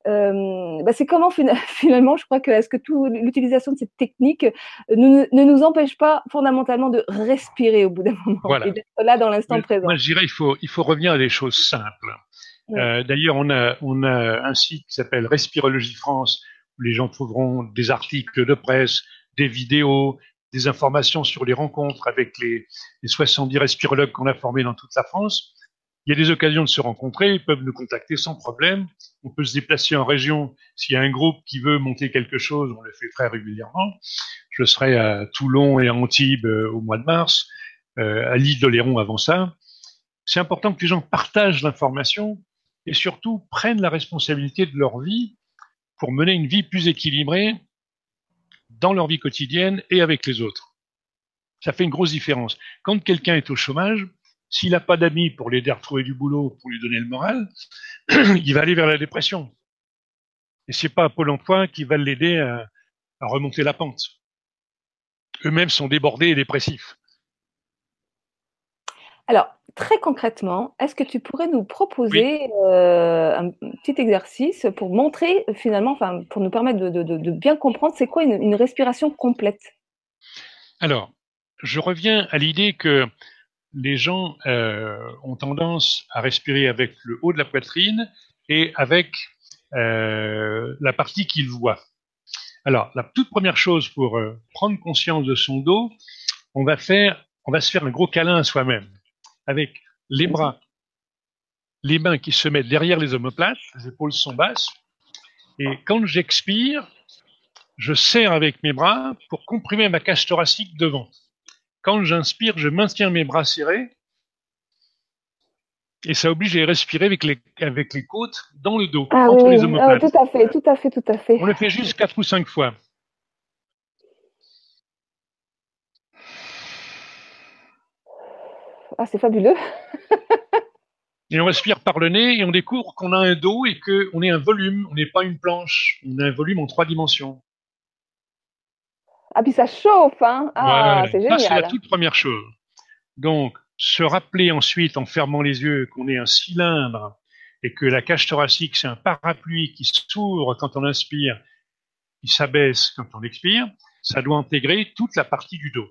euh, bah c'est comment finalement, je crois que est-ce que tout l'utilisation de cette technique ne, ne, nous empêche pas fondamentalement de respirer au bout d'un moment et d'être là dans l'instant présent? Moi, je dirais il faut il faut revenir à des choses simples. Euh, D'ailleurs, on a on a un site qui s'appelle Respirologie France où les gens trouveront des articles de presse, des vidéos, des informations sur les rencontres avec les, les 70 respirologues qu'on a formés dans toute la France. Il y a des occasions de se rencontrer, ils peuvent nous contacter sans problème. On peut se déplacer en région. S'il y a un groupe qui veut monter quelque chose, on le fait très régulièrement. Je serai à Toulon et à Antibes euh, au mois de mars, euh, à l'île d'Oléron avant ça. C'est important que les gens partagent l'information et surtout prennent la responsabilité de leur vie pour mener une vie plus équilibrée dans leur vie quotidienne et avec les autres. Ça fait une grosse différence. Quand quelqu'un est au chômage, s'il n'a pas d'amis pour l'aider à retrouver du boulot, pour lui donner le moral, il va aller vers la dépression. Et c'est pas Pôle emploi qui va l'aider à, remonter la pente. Eux-mêmes sont débordés et dépressifs. Alors, très concrètement, est-ce que tu pourrais nous proposer euh, un petit exercice pour montrer finalement, enfin, pour nous permettre de, bien comprendre c'est quoi une, respiration complète? Alors, je reviens à l'idée que les gens euh, ont tendance à respirer avec le haut de la poitrine et avec euh, la partie qu'ils voient. Alors, la toute première chose pour euh, prendre conscience de son dos, on va faire, on va se faire un gros câlin à soi-même, avec les bras, les mains qui se mettent derrière les omoplates, les épaules sont basses, et quand j'expire, je serre avec mes bras pour comprimer ma cage thoracique devant. Quand j'inspire, je maintiens mes bras serrés Et ça oblige à respirer avec les, avec les côtes dans le dos, ah, entre oui, les omoplates. Ah, tout à fait, tout à fait, tout à fait. On le fait juste quatre ou cinq fois. Ah, c'est fabuleux. Et on respire par le nez et on découvre qu'on a un dos et qu'on est un volume, on n'est pas une planche, on a un volume en trois dimensions. Ah, puis ça chauffe, hein Ah, Voilà. c'est Ça, c'est la génial. toute première chose. Donc, se rappeler ensuite, en fermant les yeux, qu'on est un cylindre et que la cage thoracique, c'est un parapluie qui s'ouvre quand on inspire, qui s'abaisse quand on expire, ça doit intégrer toute la partie du dos.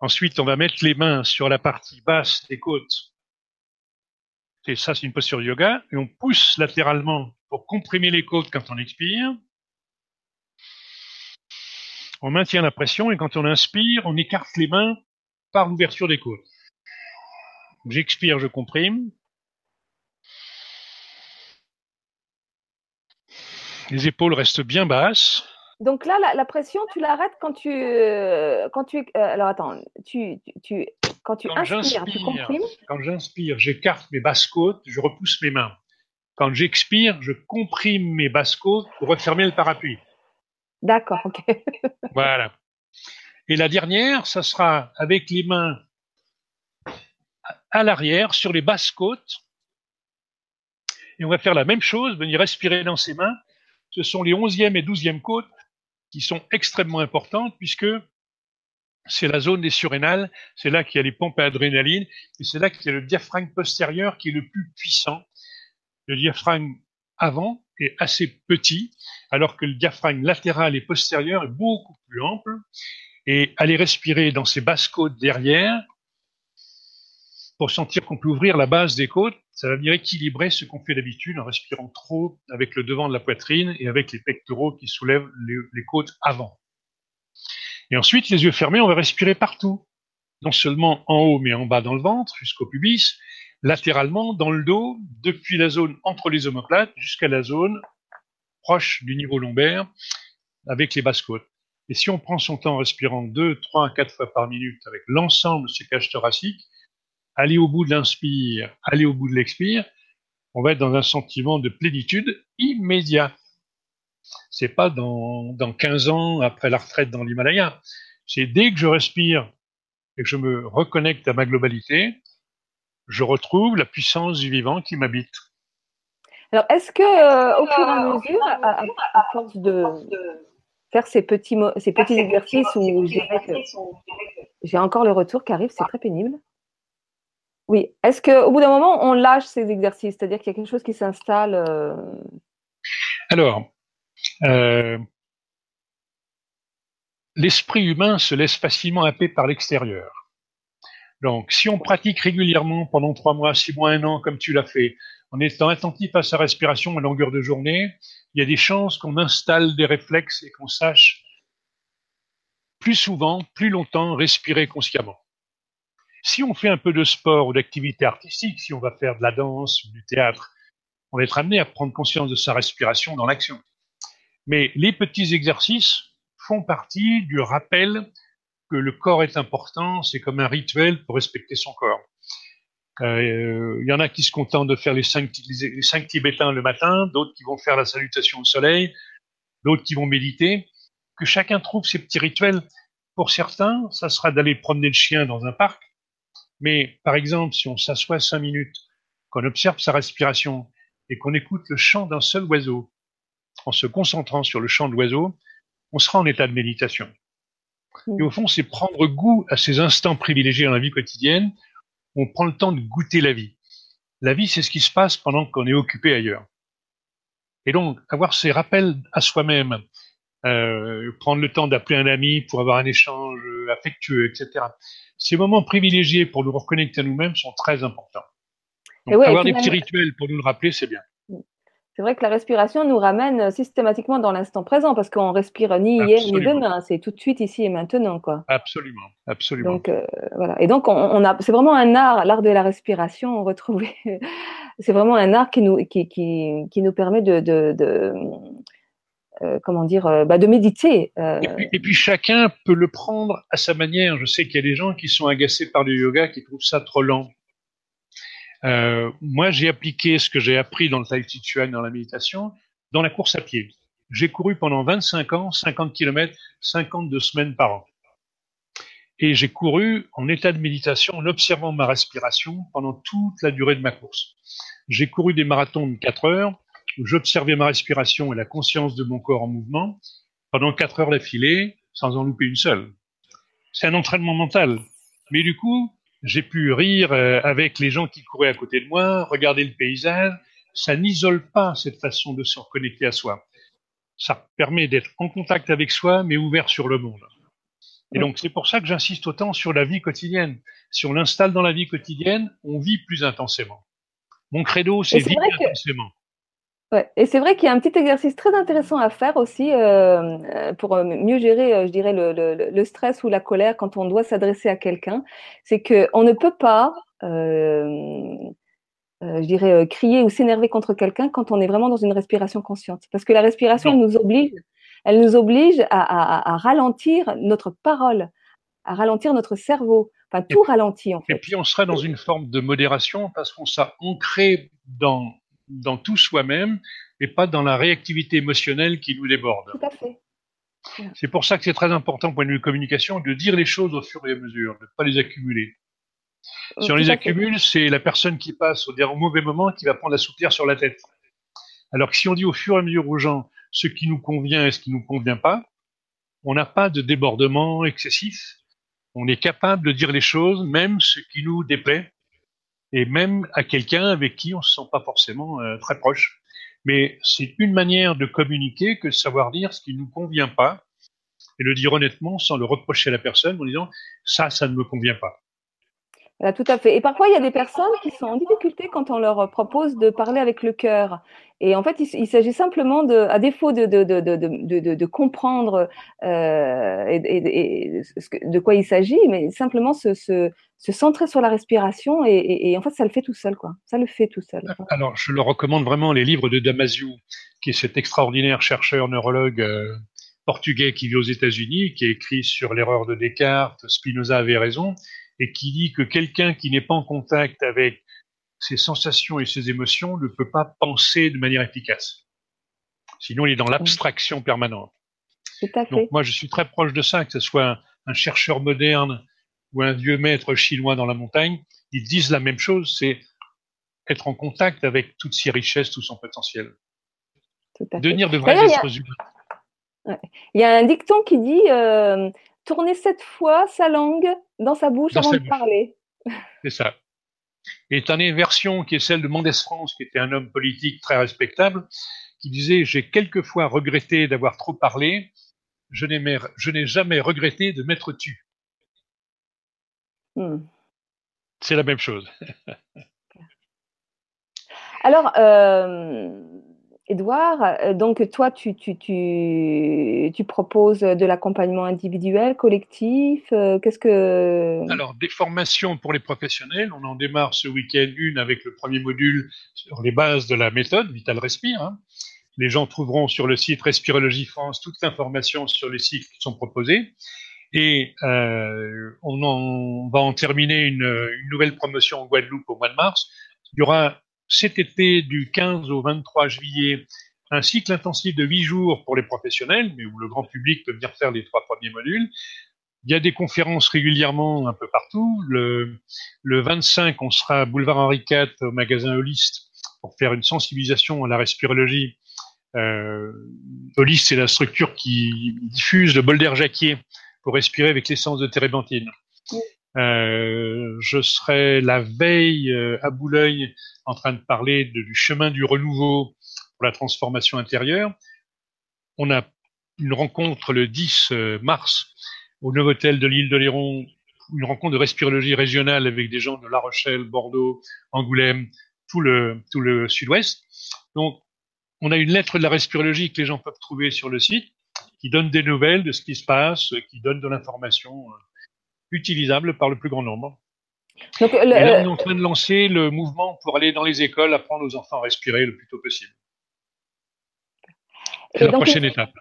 Ensuite, on va mettre les mains sur la partie basse des côtes. Et ça, c'est une posture yoga. Et on pousse latéralement pour comprimer les côtes quand on expire. On maintient la pression et quand on inspire, on écarte les mains par l'ouverture des côtes. J'expire, je comprime. Les épaules restent bien basses. Donc là, la, la pression, tu l'arrêtes quand tu, euh, quand tu, euh, alors attends, tu, tu, tu- quand tu Quand inspires, tu comprimes? quand j'inspire, j'écarte mes basses côtes, je repousse mes mains. Quand j'expire, je comprime mes basses côtes pour refermer le parapluie. D'accord, ok. Voilà. Et la dernière, ça sera avec les mains à l'arrière sur les basses côtes. Et on va faire la même chose, venir respirer dans ses mains. Ce sont les 11e et 12e côtes qui sont extrêmement importantes puisque c'est la zone des surrénales, c'est là qu'il y a les pompes à adrénaline et c'est là qu'il y a le diaphragme postérieur qui est le plus puissant. Le diaphragme avant est assez petit, alors que le diaphragme latéral et postérieur est beaucoup plus ample. Et aller respirer dans ces basses côtes derrière, pour sentir qu'on peut ouvrir la base des côtes, ça va venir équilibrer ce qu'on fait d'habitude en respirant trop avec le devant de la poitrine et avec les pectoraux qui soulèvent les, les côtes avant. Et ensuite, les yeux fermés, on va respirer partout. Non seulement en haut, mais en bas dans le ventre, jusqu'au pubis, latéralement dans le dos, depuis la zone entre les omoplates jusqu'à la zone proche du niveau lombaire, avec les basses côtes. Et si on prend son temps en respirant deux, trois, quatre fois par minute avec l'ensemble de ces cages thoraciques, aller au bout de l'inspire, aller au bout de l'expire, on va être dans un sentiment de plénitude immédiat. C'est pas dans, dans 15 ans après la retraite dans l'Himalaya. C'est dès que je respire et que je me reconnecte à ma globalité, je retrouve la puissance du vivant qui m'habite. Alors, est-ce que, euh, au fur et à mesure, à, à- à force de faire ces petits, mo- ces petits exercices où je dirais que j'ai encore le retour qui arrive, c'est très pénible. Oui. Est-ce qu'au bout d'un moment, on lâche ces exercices, c'est-à-dire qu'il y a quelque chose qui s'installe euh, Alors, euh, l'esprit humain se laisse facilement happer par l'extérieur. Donc, si on pratique régulièrement pendant trois mois, six mois, un an, comme tu l'as fait, en étant attentif à sa respiration à longueur de journée, il y a des chances qu'on installe des réflexes et qu'on sache plus souvent, plus longtemps respirer consciemment. Si on fait un peu de sport ou d'activité artistique, si on va faire de la danse ou du théâtre, on va être amené à prendre conscience de sa respiration dans l'action. Mais les petits exercices font partie du rappel que le corps est important, c'est comme un rituel pour respecter son corps. Euh, Il y en a qui se contentent de faire les cinq, les cinq tibétains le matin, d'autres qui vont faire la salutation au soleil, d'autres qui vont méditer. Que chacun trouve ses petits rituels. Pour certains, ça sera d'aller promener le chien dans un parc. Mais par exemple, si on s'assoit cinq minutes, qu'on observe sa respiration et qu'on écoute le chant d'un seul oiseau, en se concentrant sur le chant de l'oiseau, on sera en état de méditation. Et au fond, c'est prendre goût à ces instants privilégiés dans la vie quotidienne. On prend le temps de goûter la vie. La vie, c'est ce qui se passe pendant qu'on est occupé ailleurs. Et donc, avoir ces rappels à soi-même, euh, prendre le temps d'appeler un ami pour avoir un échange affectueux, etc. Ces moments privilégiés pour nous reconnecter à nous-mêmes sont très importants. Donc, ouais, avoir des petits rituels pour nous le rappeler, c'est bien. C'est vrai que la respiration nous ramène systématiquement dans l'instant présent parce qu'on respire ni hier Absolument. ni demain, c'est tout de suite ici et maintenant, quoi. Absolument, absolument. Donc euh, voilà. Et donc on, on a, c'est vraiment un art, l'art de la respiration. On retrouve, c'est vraiment un art qui nous, qui, qui, qui nous permet de, de, de euh, comment dire, euh, bah, de méditer. euh. Et, puis, et puis chacun peut le prendre à sa manière. Je sais qu'il y a des gens qui sont agacés par le yoga, qui trouvent ça trop lent. Euh, moi, j'ai appliqué ce que j'ai appris dans le Tai Chi Chuan, dans la méditation, dans la course à pied. J'ai couru pendant 25 ans, 50 km, 52 semaines par an. Et j'ai couru en état de méditation, en observant ma respiration pendant toute la durée de ma course. J'ai couru des marathons de 4 heures, où j'observais ma respiration et la conscience de mon corps en mouvement pendant 4 heures d'affilée, sans en louper une seule. C'est un entraînement mental. Mais du coup, j'ai pu rire euh, avec les gens qui couraient à côté de moi, regarder le paysage. Ça n'isole pas cette façon de se reconnecter à soi. Ça permet d'être en contact avec soi, mais ouvert sur le monde. Et donc, c'est pour ça que j'insiste autant sur la vie quotidienne. Si on l'installe dans la vie quotidienne, on vit plus intensément. Mon credo, c'est vivre intensément. Ouais. Et c'est vrai qu'il y a un petit exercice très intéressant à faire aussi euh, euh pour euh, mieux gérer, je dirais, le, le, le, stress ou la colère quand on doit s'adresser à quelqu'un. C'est que on ne peut pas, euh, je dirais, crier ou s'énerver contre quelqu'un quand on est vraiment dans une respiration consciente. Parce que la respiration, elle nous oblige, elle nous oblige à, à, à, ralentir notre parole, à ralentir notre cerveau. Enfin, tout ralentit en fait. Et puis on sera dans une forme de modération parce qu'on s'est ancré dans dans tout soi-même et pas dans la réactivité émotionnelle qui nous déborde. Tout à fait. C'est pour ça que c'est très important, point de vue communication, de dire les choses au fur et à mesure, de ne pas les accumuler. Euh, si on les accumule, c'est la personne qui passe au mauvais moment qui va prendre la soupière sur la tête. Alors que si on dit au fur et à mesure aux gens ce qui nous convient et ce qui ne nous convient pas, on n'a pas de débordement excessif. On est capable de dire les choses, même ce qui nous déplaît, et même à quelqu'un avec qui on se sent pas forcément euh, très proche. Mais c'est une manière de communiquer que de savoir dire ce qui ne nous convient pas et le dire honnêtement sans le reprocher à la personne en disant ça, ça ne me convient pas. Tout à fait. Et parfois, il y a des personnes qui sont en difficulté quand on leur propose de parler avec le cœur. Et en fait, il, s'agit simplement de, à défaut de, de, de, de, de comprendre euh, de quoi il s'agit, mais simplement se, se, se, centrer sur la respiration et, en fait, ça le fait tout seul, quoi. Ça le fait tout seul. Alors, je le recommande vraiment les livres de Damasio, qui est cet extraordinaire chercheur neurologue euh, portugais qui vit aux États-Unis, qui a écrit sur l'erreur de Descartes, Spinoza avait raison et qui dit que quelqu'un qui n'est pas en contact avec ses sensations et ses émotions ne peut pas penser de manière efficace. Sinon, il est dans l'abstraction permanente. Donc moi, je suis très proche de ça, que ce soit un, chercheur moderne ou un vieux maître chinois dans la montagne, ils disent la même chose, c'est être en contact avec toutes ses richesses, tout son potentiel. Devenir de vrais êtres humains. Il y a un dicton qui dit euh, tourner sept fois sa langue dans sa bouche avant de parler. C'est ça. Et tu as une version qui est celle de Mendès France, qui était un homme politique très respectable, qui disait J'ai quelquefois regretté d'avoir trop parlé, je n'ai jamais regretté de m'être tu. Hmm. C'est la même chose. Alors, euh, Edouard, euh, donc toi, tu, proposes de l'accompagnement individuel, collectif. Euh, qu'est-ce que Alors des formations pour les professionnels. On en démarre ce week-end une avec le premier module sur les bases de la méthode Vital Respire. Hein. Les gens trouveront sur le site Respirologie France toute l'information sur les cycles qui sont proposés. Et euh, on, va en terminer une, une nouvelle promotion en Guadeloupe au mois de mars. Il y aura cet été du 15 au 23 juillet un cycle intensif de huit jours pour les professionnels, mais où le grand public peut venir faire les trois premiers modules. Il y a des conférences régulièrement un peu partout. Le, le 25, on sera à Boulevard Henri IV au magasin Holist pour faire une sensibilisation à la respirologie. Euh, c'est la structure qui diffuse le bol d'air jacquier pour respirer avec l'essence de térébenthine. Euh, je serai la veille euh, à Boulogne en train de parler du chemin du renouveau pour la transformation intérieure. On a une rencontre le 10 euh, mars au Novotel de l'île de Léron, une rencontre de respirologie régionale avec des gens de La Rochelle, Bordeaux, Angoulême, tout le, tout le sud-ouest. Donc, on a une lettre de la respirologie que les gens peuvent trouver sur le site, qui donne des nouvelles de ce qui se passe, qui donne de l'information utilisable par le plus grand nombre. Donc, là, on est en train de lancer le mouvement pour aller dans les écoles, apprendre aux enfants à respirer le plus tôt possible. C'est la prochaine étape.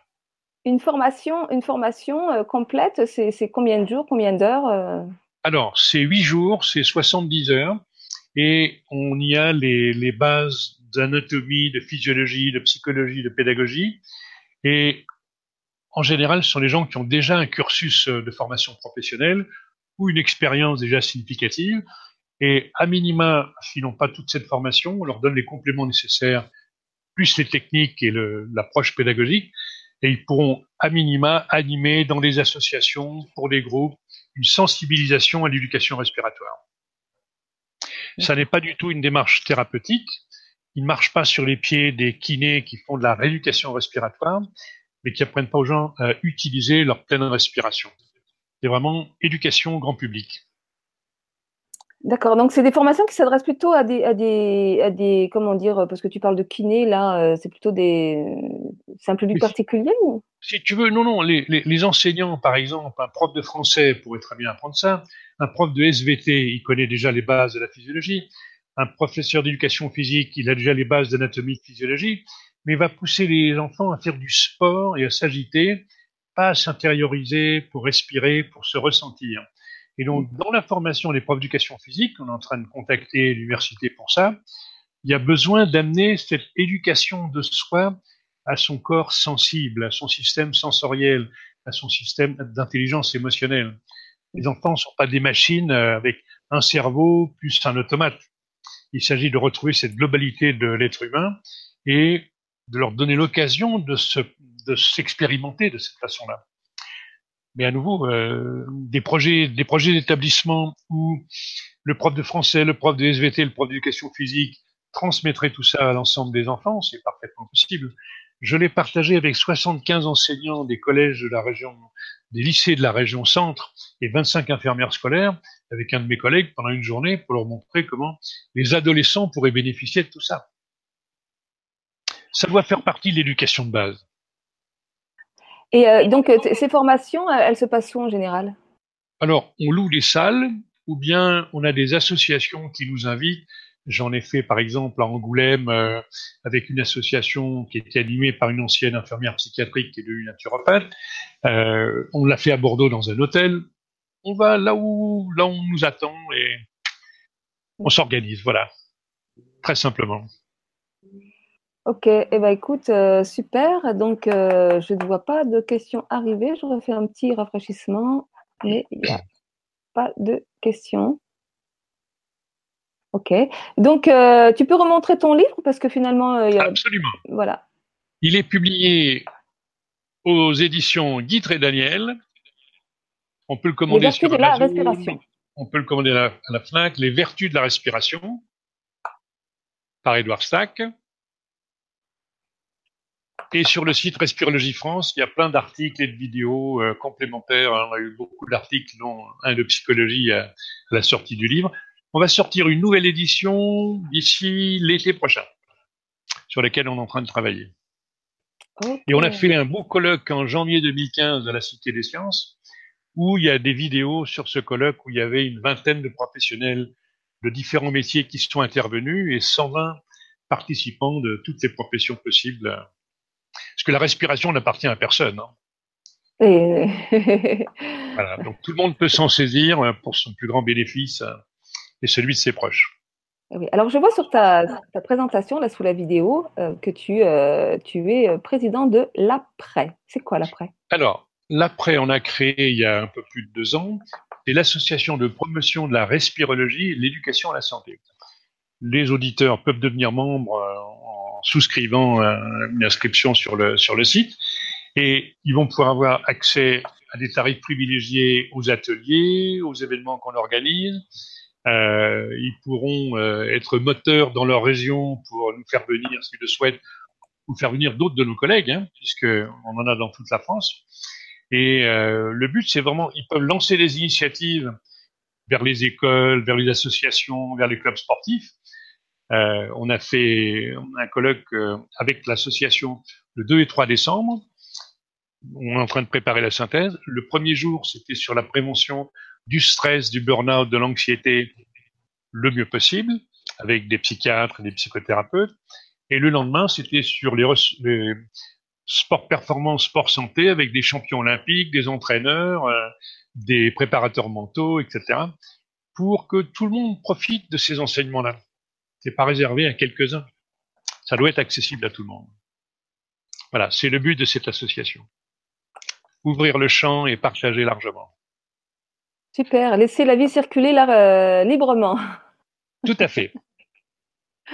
Une formation, une formation euh, complète, c'est combien de jours, combien d'heures euh? Alors, c'est 8 jours, c'est 70 heures. et on y a les, les bases d'anatomie, de physiologie, de psychologie, de pédagogie. Et en général, ce sont les gens qui ont déjà un cursus de formation professionnelle ou une expérience déjà significative. Et à minima, s'ils n'ont pas toute cette formation, on leur donne les compléments nécessaires, plus les techniques et l'approche pédagogique, et ils pourront à minima animer dans des associations, pour des groupes, une sensibilisation à l'éducation respiratoire. Ça n'est pas du tout une démarche thérapeutique. Ils ne marchent pas sur les pieds des kinés qui font de la rééducation respiratoire, mais qui apprennent pas aux gens à utiliser leur pleine respiration. C'est vraiment éducation grand public. D'accord, donc c'est des formations qui s'adressent plutôt à des, à des, à des, comment dire, parce que tu parles de kiné, là, euh, c'est plutôt des, c'est un public particulier ou? Si tu veux, non, non, les, les, les, enseignants, par exemple, un prof de français pourrait très bien apprendre ça, un prof de SVT, il connaît déjà les bases de la physiologie, un professeur d'éducation physique, il a déjà les bases d'anatomie de physiologie, mais va pousser les enfants à faire du sport et à s'agiter, pas à s'intérioriser pour respirer, pour se ressentir. Et donc, dans la formation des profs d'éducation physique, on est en train de contacter l'université pour ça, il y a besoin d'amener cette éducation de soi à son corps sensible, à son système sensoriel, à son système d'intelligence émotionnelle. Les enfants ne sont pas des machines euh, avec un cerveau plus un automate. Il s'agit de retrouver cette globalité de l'être humain et de leur donner l'occasion de s'expérimenter de cette façon-là mais à nouveau, euh, des projets, des projets d'établissement où le prof de français, le prof de SVT, le prof d'éducation physique transmettrait tout ça à l'ensemble des enfants, c'est parfaitement possible. Je l'ai partagé avec 75 enseignants des collèges de la région, des lycées de la région centre et 25 infirmières scolaires avec un de mes collègues pendant une journée pour leur montrer comment les adolescents pourraient bénéficier de tout ça. Ça doit faire partie de l'éducation de base. Et euh, donc, euh, ces formations, elles se passent où en général? Alors, on loue des salles ou bien on a des associations qui nous invitent. J'en ai fait par exemple à Angoulême euh, avec une association qui était animée par une ancienne infirmière psychiatrique qui est devenue naturopathe. Euh, on l'a fait à Bordeaux dans un hôtel. On va là où là où on nous attend et on s'organise. Voilà, très simplement. Ok, eh ben écoute, euh, super. Donc, euh, je ne vois pas de questions arriver. Je refais un petit rafraîchissement, mais il n'y a pas de questions. Ok. Donc, euh, tu peux remontrer ton livre parce que finalement, il y a... Absolument. Voilà. Il est publié aux éditions Guitre et Daniel. On peut le commander sur de la respiration. On peut le commander à la, FNAC. Les vertus de la respiration par Edouard Stack. Et sur le site Respirologie France, il y a plein d'articles et de vidéos euh, complémentaires. On a eu beaucoup d'articles, dont un de psychologie à, la sortie du livre. On va sortir une nouvelle édition d'ici l'été prochain, sur laquelle on est en train de travailler. Et on a fait un beau colloque en janvier 2015 à la Cité des Sciences, où il y a des vidéos sur ce colloque où il y avait une vingtaine de professionnels de différents métiers qui sont intervenus et 120 participants de toutes les professions possibles parce que la respiration n'appartient à personne. Hein. voilà, donc tout le monde peut s'en saisir euh, pour son plus grand bénéfice euh, et celui de ses proches. Oui. Alors je vois sur ta, présentation, là sous la vidéo, euh, que tu, tu es président de l'APRES. C'est quoi l'APRES Alors, l'APRES, on a créé il y a un peu plus de deux ans, c'est l'association de promotion de la respirologie et de l'éducation à la santé. Les auditeurs peuvent devenir membres souscrivant euh, une inscription sur le, sur le site. Et ils vont pouvoir avoir accès à des tarifs privilégiés aux ateliers, aux événements qu'on organise. Euh, ils pourront euh, être moteurs dans leur région pour nous faire venir, s'ils le souhaitent, ou faire venir d'autres de nos collègues, hein, puisqu'on en a dans toute la France. Et le but, c'est vraiment, ils peuvent lancer des initiatives vers les écoles, vers les associations, vers les clubs sportifs, euh, on a fait un colloque euh, avec l'association le 2 et 3 décembre. On est en train de préparer la synthèse. Le premier jour, c'était sur la prévention du stress, du burn-out, de l'anxiété le mieux possible, avec des psychiatres des psychothérapeutes. Et le lendemain, c'était sur les, les sports performance, sport santé, avec des champions olympiques, des entraîneurs, euh, des préparateurs mentaux, etc. pour que tout le monde profite de ces enseignements-là. C'est pas réservé à quelques-uns. Ça doit être accessible à tout le monde. Voilà, c'est le but de cette association. Ouvrir le champ et partager largement. Super, laisser la vie circuler là, euh, librement. Tout à fait.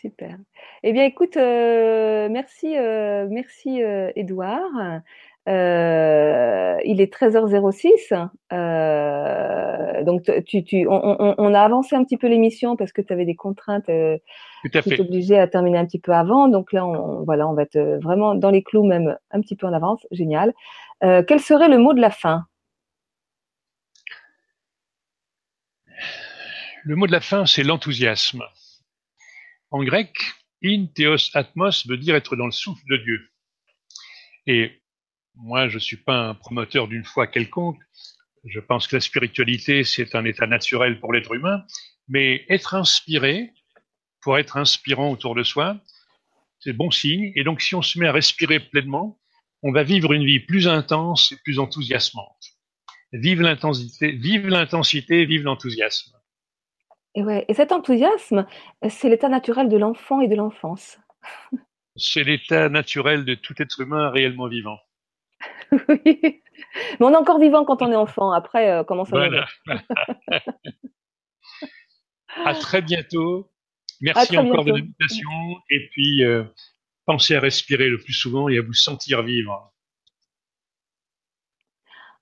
Super. Eh bien, écoute, euh, merci, euh, merci, Edouard. Euh, il est 13h06. Euh, donc, tu, tu, on, on, a avancé un petit peu l'émission parce que tu avais des contraintes euh, Tout à qui t'obligeaient à terminer un petit peu avant. Donc là, on, voilà, on va être vraiment dans les clous, même un petit peu en avance. Génial. Euh, quel serait le mot de la fin? Le mot de la fin, c'est l'enthousiasme. En grec, in theos atmos veut dire être dans le souffle de Dieu. Et moi, je ne suis pas un promoteur d'une foi quelconque. Je pense que la spiritualité, c'est un état naturel pour l'être humain. Mais être inspiré, pour être inspirant autour de soi, c'est bon signe. Et donc, si on se met à respirer pleinement, on va vivre une vie plus intense et plus enthousiasmante. Vive l'intensité, vive l'intensité, vive l'enthousiasme. Et, ouais, et cet enthousiasme, c'est l'état naturel de l'enfant et de l'enfance. C'est l'état naturel de tout être humain réellement vivant. oui. Mais on est encore vivant quand on est enfant. Après, euh, comment ça voilà. va À très bientôt. Merci très encore bientôt. de l'invitation. Et puis, euh, pensez à respirer le plus souvent et à vous sentir vivre.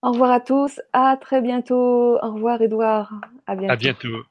Au revoir à tous. À très bientôt. Au revoir, Edouard. À bientôt. À bientôt.